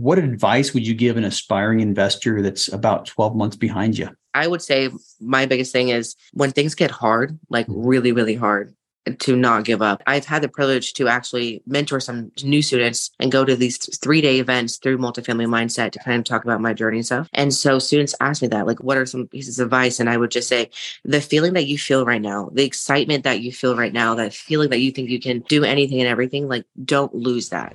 what advice would you give an aspiring investor that's about 12 months behind you? I would say my biggest thing is when things get hard, like mm-hmm. really, really hard, to not give up. I've had the privilege to actually mentor some new students and go to these three day events through multifamily mindset to kind of talk about my journey and stuff. And so students ask me that, like, what are some pieces of advice? And I would just say the feeling that you feel right now, the excitement that you feel right now, that feeling that you think you can do anything and everything, like, don't lose that.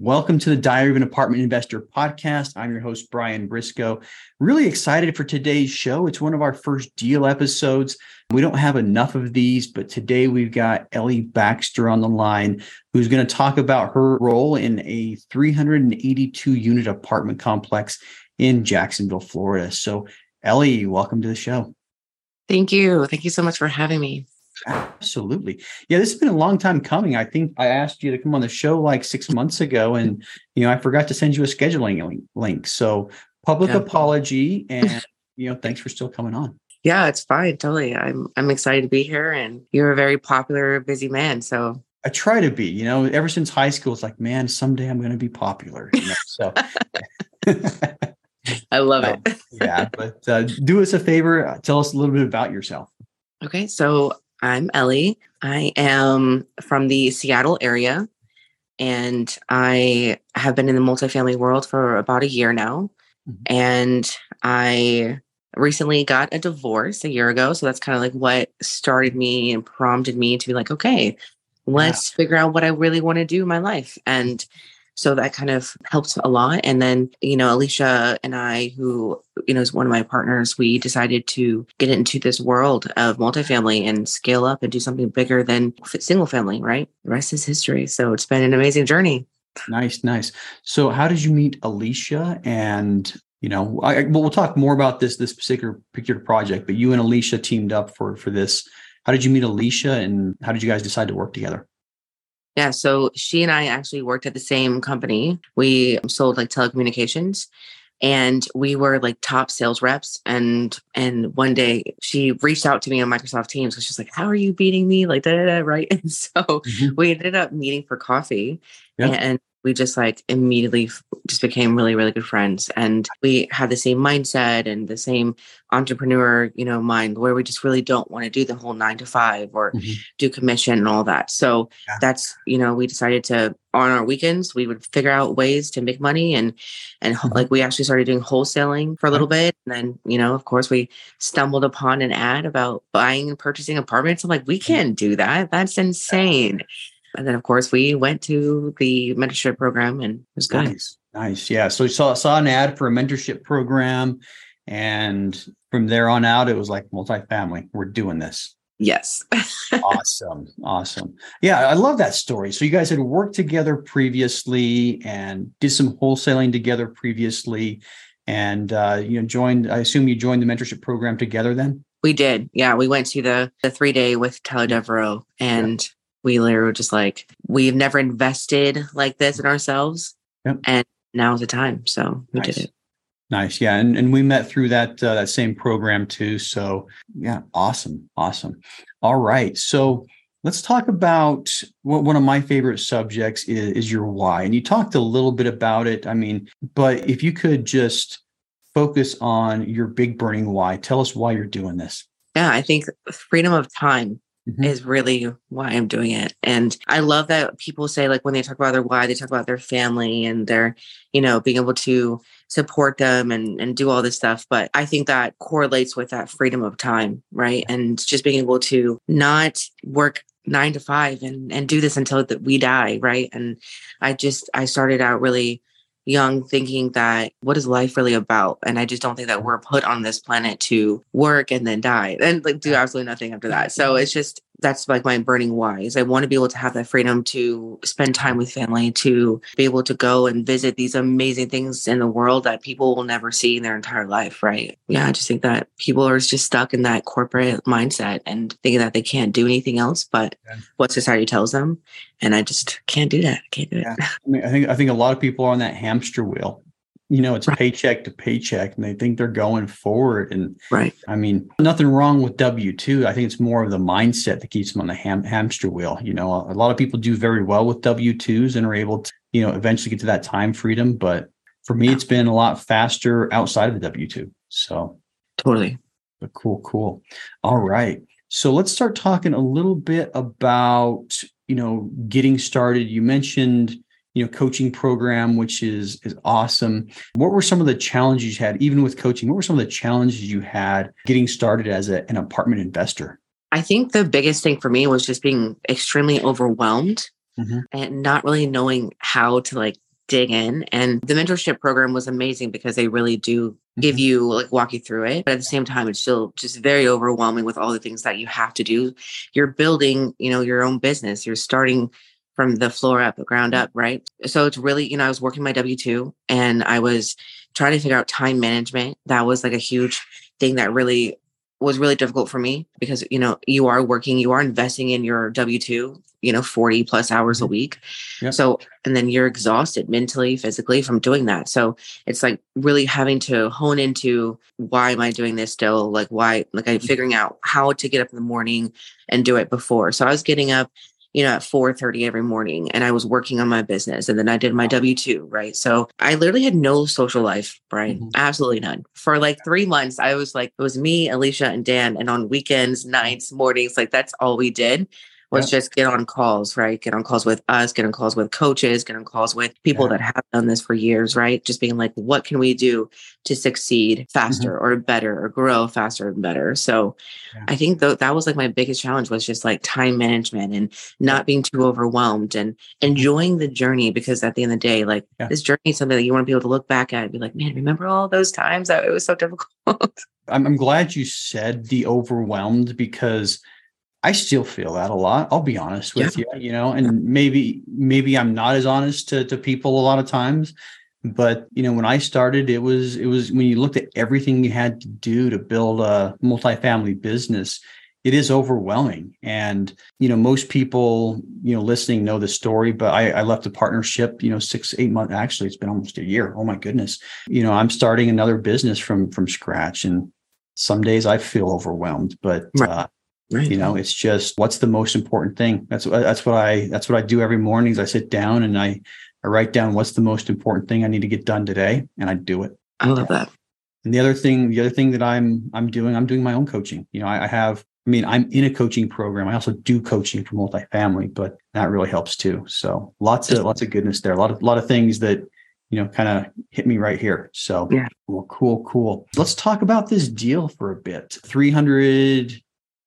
Welcome to the Diary of an Apartment Investor podcast. I'm your host, Brian Briscoe. Really excited for today's show. It's one of our first deal episodes. We don't have enough of these, but today we've got Ellie Baxter on the line, who's going to talk about her role in a 382 unit apartment complex in Jacksonville, Florida. So, Ellie, welcome to the show. Thank you. Thank you so much for having me. Absolutely. Yeah, this has been a long time coming. I think I asked you to come on the show like six months ago, and you know, I forgot to send you a scheduling link. So public yeah. apology and you know, thanks for still coming on. Yeah, it's fine. Totally. I'm I'm excited to be here and you're a very popular, busy man. So I try to be, you know, ever since high school, it's like, man, someday I'm gonna be popular. You know? So I love it. yeah, but uh, do us a favor. Tell us a little bit about yourself. Okay, so I'm Ellie. I am from the Seattle area and I have been in the multifamily world for about a year now. Mm-hmm. And I recently got a divorce a year ago. So that's kind of like what started me and prompted me to be like, okay, let's yeah. figure out what I really want to do in my life. And so that kind of helped a lot. And then, you know, Alicia and I, who, you know, is one of my partners, we decided to get into this world of multifamily and scale up and do something bigger than single family, right? The rest is history. So it's been an amazing journey. Nice, nice. So how did you meet Alicia and you know, I, well, we'll talk more about this this particular particular project, but you and Alicia teamed up for for this. How did you meet Alicia, and how did you guys decide to work together? Yeah. So she and I actually worked at the same company. We sold like telecommunications and we were like top sales reps and and one day she reached out to me on microsoft teams because she's like how are you beating me like da, da, da, right and so mm-hmm. we ended up meeting for coffee yeah. and we just like immediately just became really really good friends and we had the same mindset and the same entrepreneur you know mind where we just really don't want to do the whole 9 to 5 or mm-hmm. do commission and all that so yeah. that's you know we decided to on our weekends we would figure out ways to make money and and mm-hmm. like we actually started doing wholesaling for a little bit and then you know of course we stumbled upon an ad about buying and purchasing apartments i'm like we mm-hmm. can't do that that's insane and then, of course, we went to the mentorship program and it was good. Nice. Nice. Yeah. So we saw, saw an ad for a mentorship program. And from there on out, it was like multifamily. We're doing this. Yes. awesome. Awesome. Yeah, I love that story. So you guys had worked together previously and did some wholesaling together previously. And uh, you know, joined, I assume you joined the mentorship program together then? We did. Yeah. We went to the the three day with Tyler Deveraux and we were just like, we've never invested like this in ourselves. Yep. And now's the time. So we nice. did it. Nice. Yeah. And, and we met through that, uh, that same program too. So yeah, awesome. Awesome. All right. So let's talk about what one of my favorite subjects is, is your why. And you talked a little bit about it. I mean, but if you could just focus on your big burning why, tell us why you're doing this. Yeah, I think freedom of time Mm-hmm. is really why I'm doing it. And I love that people say, like, when they talk about their why, they talk about their family and their, you know, being able to support them and, and do all this stuff. But I think that correlates with that freedom of time, right? And just being able to not work nine to five and, and do this until that we die, right? And I just, I started out really young thinking that what is life really about? And I just don't think that we're put on this planet to work and then die and like do absolutely nothing after that. So mm-hmm. it's just that's like my burning why is I want to be able to have that freedom to spend time with family, to be able to go and visit these amazing things in the world that people will never see in their entire life. Right. Yeah. I just think that people are just stuck in that corporate mindset and thinking that they can't do anything else but yeah. what society tells them. And I just can't do that. I can't do yeah. it. I mean, I think I think a lot of people are on that hamster wheel you know it's right. paycheck to paycheck and they think they're going forward and right. I mean nothing wrong with w2 i think it's more of the mindset that keeps them on the ham- hamster wheel you know? A lot of people do very well with w2s and are able to you know eventually get to that time freedom but for me it's been a lot faster outside of the w2 so. Totally. But cool cool. All right. So let's start talking a little bit about you know getting started. You mentioned you know coaching program which is is awesome. What were some of the challenges you had even with coaching what were some of the challenges you had getting started as a, an apartment investor? I think the biggest thing for me was just being extremely overwhelmed mm-hmm. and not really knowing how to like dig in. And the mentorship program was amazing because they really do give mm-hmm. you like walk you through it. But at the same time it's still just very overwhelming with all the things that you have to do. You're building you know your own business. You're starting from the floor up, the ground up, right? So it's really, you know, I was working my W 2 and I was trying to figure out time management. That was like a huge thing that really was really difficult for me because, you know, you are working, you are investing in your W 2, you know, 40 plus hours a mm-hmm. week. Yep. So, and then you're exhausted mentally, physically from doing that. So it's like really having to hone into why am I doing this still? Like, why, like, I'm mm-hmm. figuring out how to get up in the morning and do it before. So I was getting up you know, at 4:30 every morning and I was working on my business and then I did my W 2, right? So I literally had no social life, Brian, mm-hmm. absolutely none. For like three months, I was like, it was me, Alicia, and Dan. And on weekends, nights, mornings, like that's all we did was yeah. just get on calls, right? Get on calls with us, get on calls with coaches, get on calls with people yeah. that have done this for years, right? Just being like, what can we do to succeed faster mm-hmm. or better or grow faster and better? So yeah. I think th- that was like my biggest challenge was just like time management and not being too overwhelmed and enjoying the journey because at the end of the day, like this journey is something that you want to be able to look back at and be like, man, remember all those times that it was so difficult. I'm, I'm glad you said the overwhelmed because I still feel that a lot. I'll be honest with yeah. you, you know, and maybe maybe I'm not as honest to to people a lot of times, but you know, when I started, it was it was when you looked at everything you had to do to build a multifamily business, it is overwhelming. And you know, most people you know listening know the story, but I, I left a partnership, you know, six eight months. Actually, it's been almost a year. Oh my goodness, you know, I'm starting another business from from scratch, and some days I feel overwhelmed, but. Right. Uh, Right. You know, it's just what's the most important thing. That's uh, that's what I that's what I do every morning. Is I sit down and I I write down what's the most important thing I need to get done today, and I do it. I love that. And the other thing, the other thing that I'm I'm doing, I'm doing my own coaching. You know, I, I have. I mean, I'm in a coaching program. I also do coaching for multifamily, but that really helps too. So lots of lots of goodness there. A lot of a lot of things that you know kind of hit me right here. So yeah, well, cool, cool. Let's talk about this deal for a bit. 300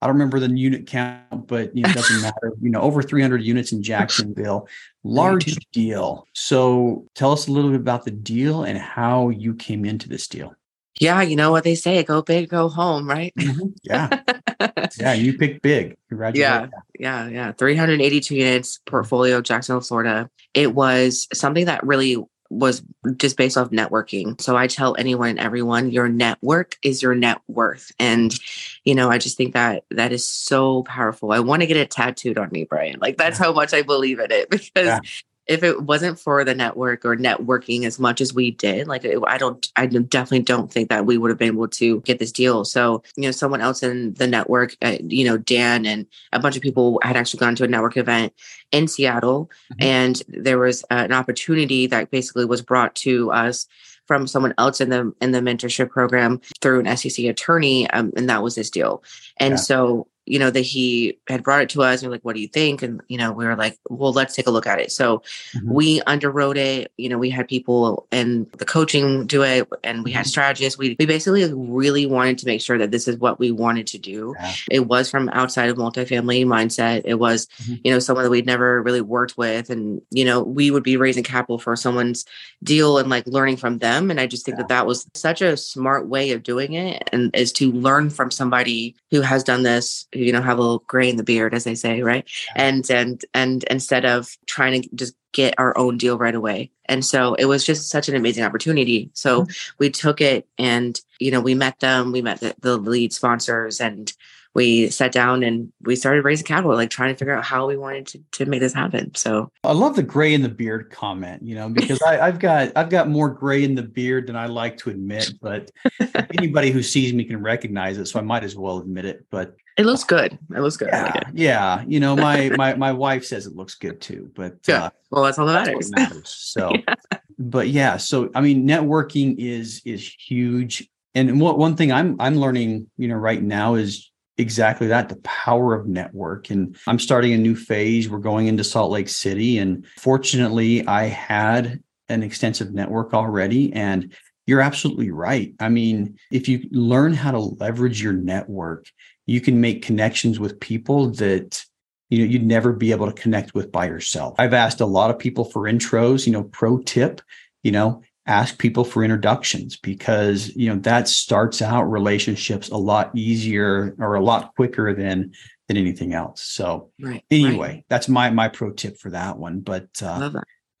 I don't remember the unit count, but you know, it doesn't matter. You know, over 300 units in Jacksonville, large deal. So tell us a little bit about the deal and how you came into this deal. Yeah, you know what they say, go big, go home, right? Mm-hmm. Yeah. yeah, you picked big. Congratulations. Yeah, yeah, yeah. 382 units portfolio, Jacksonville, Florida. It was something that really was just based off networking. So I tell anyone and everyone your network is your net worth. And, you know, I just think that that is so powerful. I want to get it tattooed on me, Brian. Like that's how much I believe in it because yeah if it wasn't for the network or networking as much as we did, like I don't, I definitely don't think that we would have been able to get this deal. So, you know, someone else in the network, uh, you know, Dan and a bunch of people had actually gone to a network event in Seattle, mm-hmm. and there was uh, an opportunity that basically was brought to us from someone else in the in the mentorship program through an SEC attorney, um, and that was this deal. And yeah. so you know, that he had brought it to us and we are like, what do you think? And, you know, we were like, well, let's take a look at it. So mm-hmm. we underwrote it. You know, we had people and the coaching do it and we had mm-hmm. strategists. We, we basically really wanted to make sure that this is what we wanted to do. Yeah. It was from outside of multifamily mindset. It was, mm-hmm. you know, someone that we'd never really worked with. And, you know, we would be raising capital for someone's deal and like learning from them. And I just think yeah. that that was such a smart way of doing it and is to learn from somebody who has done this, you know, have a little gray in the beard, as they say, right? And and and instead of trying to just get our own deal right away. And so it was just such an amazing opportunity. So mm-hmm. we took it and, you know, we met them, we met the, the lead sponsors and we sat down and we started raising capital, like trying to figure out how we wanted to, to make this happen. So I love the gray in the beard comment, you know, because I, have got I've got more gray in the beard than I like to admit, but anybody who sees me can recognize it. So I might as well admit it. But it looks good. It looks good. Yeah, like yeah. You know, my my my wife says it looks good too. But yeah, uh, well, that's all that matters. matters. So, yeah. but yeah. So I mean, networking is is huge. And what one thing I'm I'm learning, you know, right now is exactly that the power of network and i'm starting a new phase. We're going into salt lake city and fortunately i had an extensive network already and you're absolutely right. I mean if you learn how to leverage your network you can make connections with people that you know you'd never be able to connect with by yourself. I've asked a lot of people for intros you know pro tip you know ask people for introductions because you know that starts out relationships a lot easier or a lot quicker than than anything else so right anyway right. that's my my pro tip for that one but uh,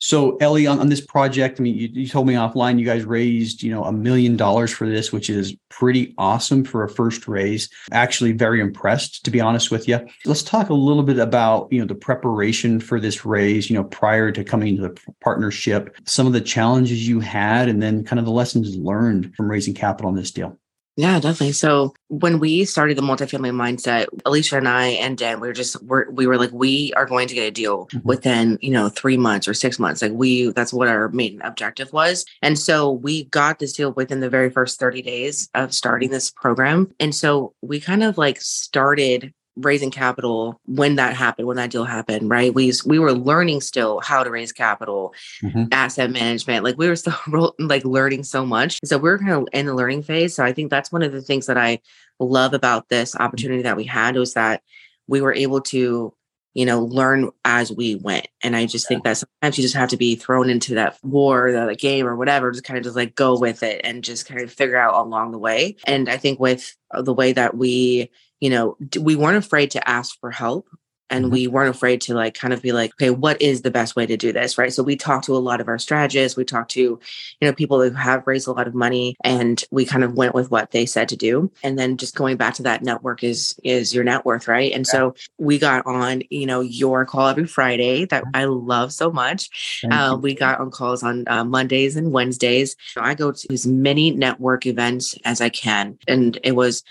so Ellie, on, on this project, I mean, you, you, told me offline you guys raised, you know, a million dollars for this, which is pretty awesome for a first raise. Actually, very impressed, to be honest with you. Let's talk a little bit about, you know, the preparation for this raise, you know, prior to coming into the partnership, some of the challenges you had, and then kind of the lessons learned from raising capital on this deal. Yeah, definitely. So when we started the multifamily mindset, Alicia and I and Dan, we were just we're, we were like, we are going to get a deal mm-hmm. within you know three months or six months. Like we, that's what our main objective was. And so we got this deal within the very first thirty days of starting this program. And so we kind of like started raising capital when that happened, when that deal happened, right? We we were learning still how to raise capital, mm-hmm. asset management. Like we were still like learning so much. So we are kind of in the learning phase. So I think that's one of the things that I love about this opportunity that we had was that we were able to you know learn as we went and i just think that sometimes you just have to be thrown into that war the game or whatever just kind of just like go with it and just kind of figure out along the way and i think with the way that we you know, we weren't afraid to ask for help and mm-hmm. we weren't afraid to like kind of be like okay what is the best way to do this? Right? So we talked to a lot of our strategists we talked to you know people who have raised a lot of money and we kind of went with what they said to do. And then just going back to that network is is your net worth right? And yeah. so we got on you know your call every friday that i love so much. Uh, we got on calls on uh, mondays and wednesdays. So i go to as many network events as i can and it was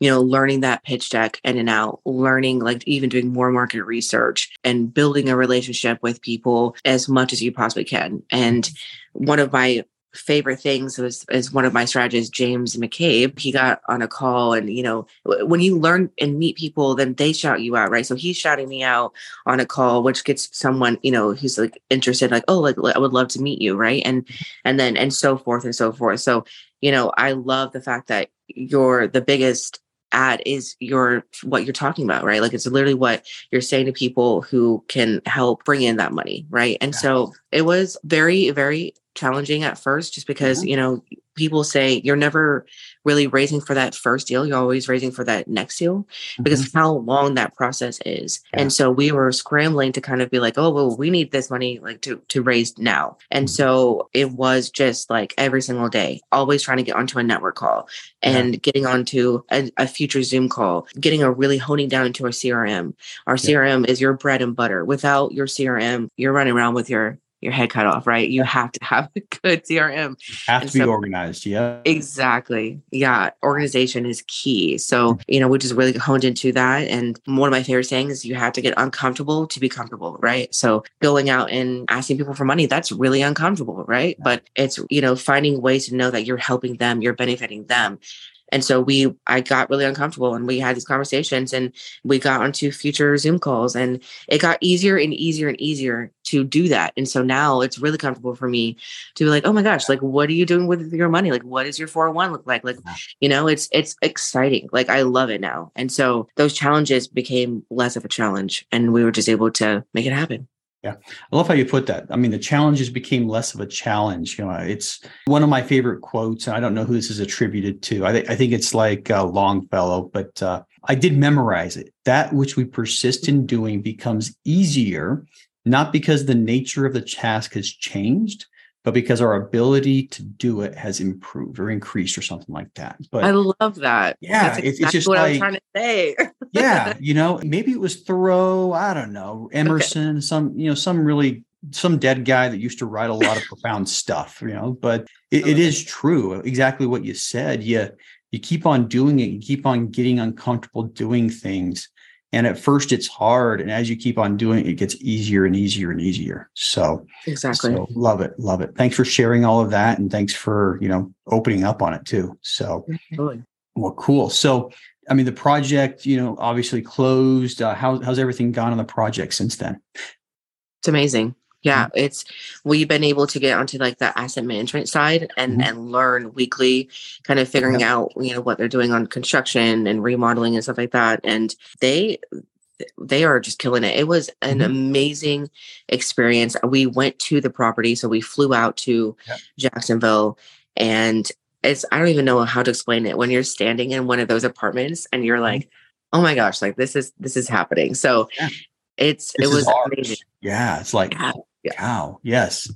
you know, learning that pitch deck in and out, learning like even doing more market research and building a relationship with people as much as you possibly can. And mm-hmm. one of my favorite things was is one of my strategists james mccabe he got on a call and you know when you learn and meet people then they shout you out right? So he's shouting me out on a call which gets someone you know who's like interested like oh like i would love to meet you right? And mm-hmm. and then and so forth and so forth. So you know i love the fact that you're the biggest ad is your what you're talking about right like it's literally what you're saying to people who can help bring in that money right and yeah. so it was very very challenging at first just because mm-hmm. you know people say you're never really raising for that first deal you're always raising for that next deal mm-hmm. because how long that process is yeah. and so we were scrambling to kind of be like oh well we need this money like to to raise now and mm-hmm. so it was just like every single day always trying to get onto a network call and yeah. getting onto a, a, future zoom call getting a really honing down into our crm our yeah. crm is your bread and butter without your crm you're running around with your your head cut off, right? You have to have a good CRM. You have and to be organized. Yeah. Exactly. Yeah. Organization is key. So, mm. you know, we just really honed into that. And one of my favorite sayings is you have to get uncomfortable to be comfortable, right? So going out and asking people for money, that's really uncomfortable, right? But it's, you know, finding ways to know that you're helping them, you're benefiting them And so we, I got really uncomfortable and we had these conversations and we got onto future Zoom calls and it got easier and easier and easier to do that. And so now it's really comfortable for me to be like, oh my gosh, like, what are you doing with your money? Like, what does your 401 look like? Like, you know, it's, it's exciting. Like, I love it now. And so those challenges became less of a challenge and we were just able to make it happen. Yeah. I love how you put that. I mean, the challenges became less of a challenge. You know, it's one of my favorite quotes. And I don't know who this is attributed to. I, th- I think it's like uh, Longfellow, but uh, I did memorize it. That which we persist in doing becomes easier, not because the nature of the task has changed, but because our ability to do it has improved or increased or something like that. But I love that. Yeah, That's exactly it's just what like, I'm trying to say. yeah, you know, maybe it was Thoreau. I don't know, Emerson. Okay. Some you know, some really some dead guy that used to write a lot of profound stuff. You know, but it, it is true. Exactly what you said. You you keep on doing it. You keep on getting uncomfortable doing things and at first it's hard. And as you keep on doing it, it gets easier and easier and easier. So exactly. So love it. Love it. Thanks for sharing all of that. And thanks for, you know, opening up on it too. So well, cool. So I mean, the project, you know, obviously closed. Uh, how, how's everything gone on the project since then? It's amazing yeah mm-hmm. it's we've been able to get onto like the asset management side and mm-hmm. and learn weekly kind of figuring out you know what they're doing on construction and remodeling and stuff like that and they they are just killing it it was an mm-hmm. amazing experience we went to the property so we flew out to jacksonville and it's i don't even know how to explain it when you're standing in one of those apartments and you're mm-hmm. like oh my gosh like this is this is happening so yeah. it's this it was amazing yeah it's like yeah. Wow. Yes.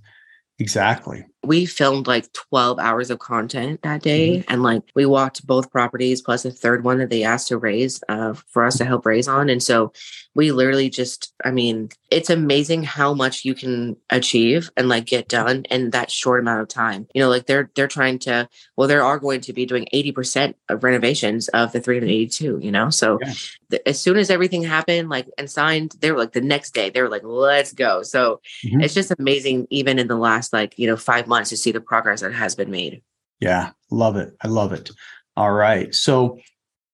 Exactly. We filmed like 12 hours of content that day. Mm-hmm. And like we walked both properties plus a third one that they asked to raise uh, for us to help raise on. And so we literally just, I mean, it's amazing how much you can achieve and like get done in that short amount of time. You know, like they're, they're trying to, well, they are going to be doing 80% of renovations of the 382, you know? So yeah. th- as soon as everything happened, like and signed, they were like the next day, they were like, let's go. So mm-hmm. it's just amazing, even in the last like, you know, five months to see the progress that has been made. Yeah. Love it. I love it. All right. So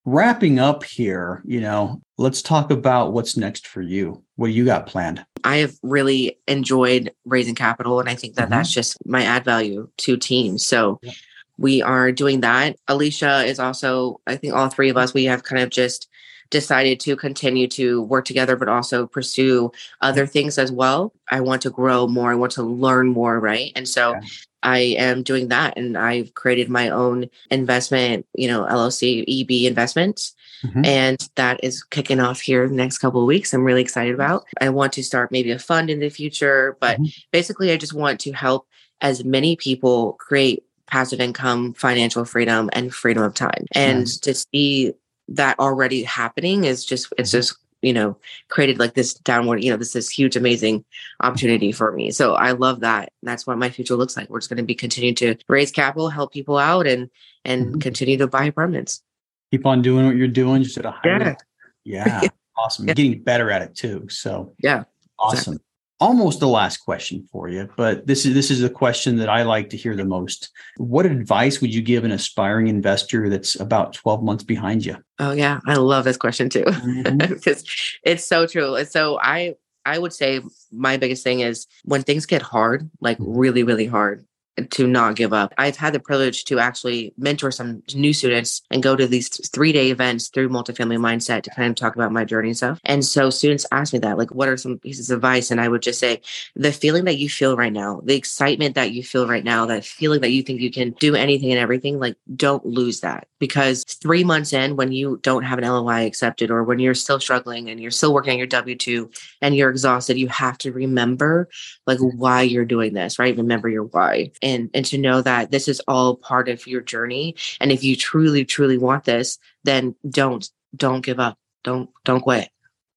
wrapping up here, you know, let's talk about what's next for you. What do you got planned? I have really enjoyed raising capital, and I think that mm-hmm. that's just my add value to teams. So yeah. we are doing that. Alicia is also, I think all three of us, we have kind of just decided to continue to work together, but also pursue other things as well. I want to grow more. I want to learn more, right? And so yeah. I am doing that and I've created my own investment, you know, LLC EB investments. Mm-hmm. And that is kicking off here the next couple of weeks. I'm really excited about. I want to start maybe a fund in the future, but mm-hmm. basically I just want to help as many people create passive income, financial freedom, and freedom of time. And to see that already happening is just it's mm-hmm. just you know created like this downward you know this is huge amazing opportunity for me. So i love that. That's what my future looks like. We're just going to be continuing to raise capital help people out and and mm-hmm. continue to buy apartments. Keep on doing what you're doing. Just at a higher yeah, yeah. awesome. Yeah. getting better at it too. So yeah. Awesome. exactly almost the last question for you, but this is this is a question that I like to hear the most. What advice would you give an aspiring investor that's about 12 months behind you? Oh yeah, I love this question too. Mm-hmm. because it's so true. And So I I would say my biggest thing is when things get hard, like mm-hmm. really really hard, to not give up. I've had the privilege to actually mentor some new students and go to these three day events through multifamily mindset to kind of talk about my journey and stuff. And so students ask me that, like, what are some pieces of advice? And I would just say, the feeling that you feel right now, the excitement that you feel right now, that feeling that you think you can do anything and everything, like, don't lose that because three months in, when you don't have an LOI accepted or when you're still struggling and you're still working on your W 2 and you're exhausted, you have to remember like why you're doing this, right? Remember your why and to know that this is all part of your journey. And if you truly truly want this then don't don't give up. Don't don't quit.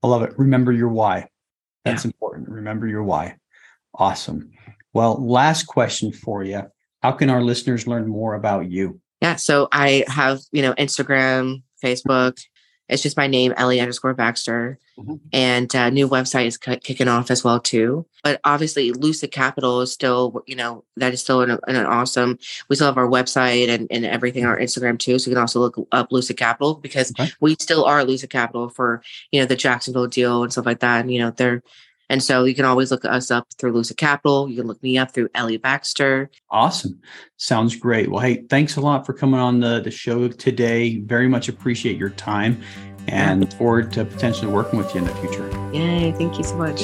I love it. Remember your why. That's yeah. important. Remember your why. Awesome. Well last question for you. How can our listeners learn more about you? Yeah so i have you know instagram facebook It's just my name, Ellie underscore Baxter. Mm-hmm. And uh, new website is c- kicking off as well too. But obviously, Lucid Capital is still, you know, that is still an, an awesome. We still have our website and, and everything, our Instagram too. So you can also look up Lucid Capital because okay. we still are Lucid Capital for you know the Jacksonville deal and stuff like that. And you know they're and so you can always look us up through Lucid Capital. You can look me up through Ellie Baxter. Awesome. Sounds great. Well, hey, thanks a lot for coming on the, the show today. Very much appreciate your time and look forward to potentially working with you in the future. Yay. Thank you so much.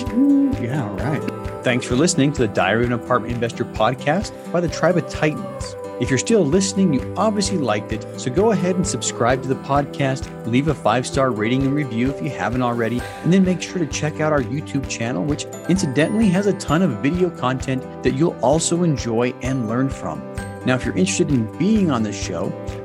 Yeah. All right. Thanks for listening to the Diary of an Apartment Investor podcast by the Tribe of Titans. If you're still listening, you obviously liked it. So go ahead and subscribe to the podcast, leave a five star rating and review if you haven't already, and then make sure to check out our YouTube channel, which incidentally has a ton of video content that you'll also enjoy and learn from. Now, if you're interested in being on the show,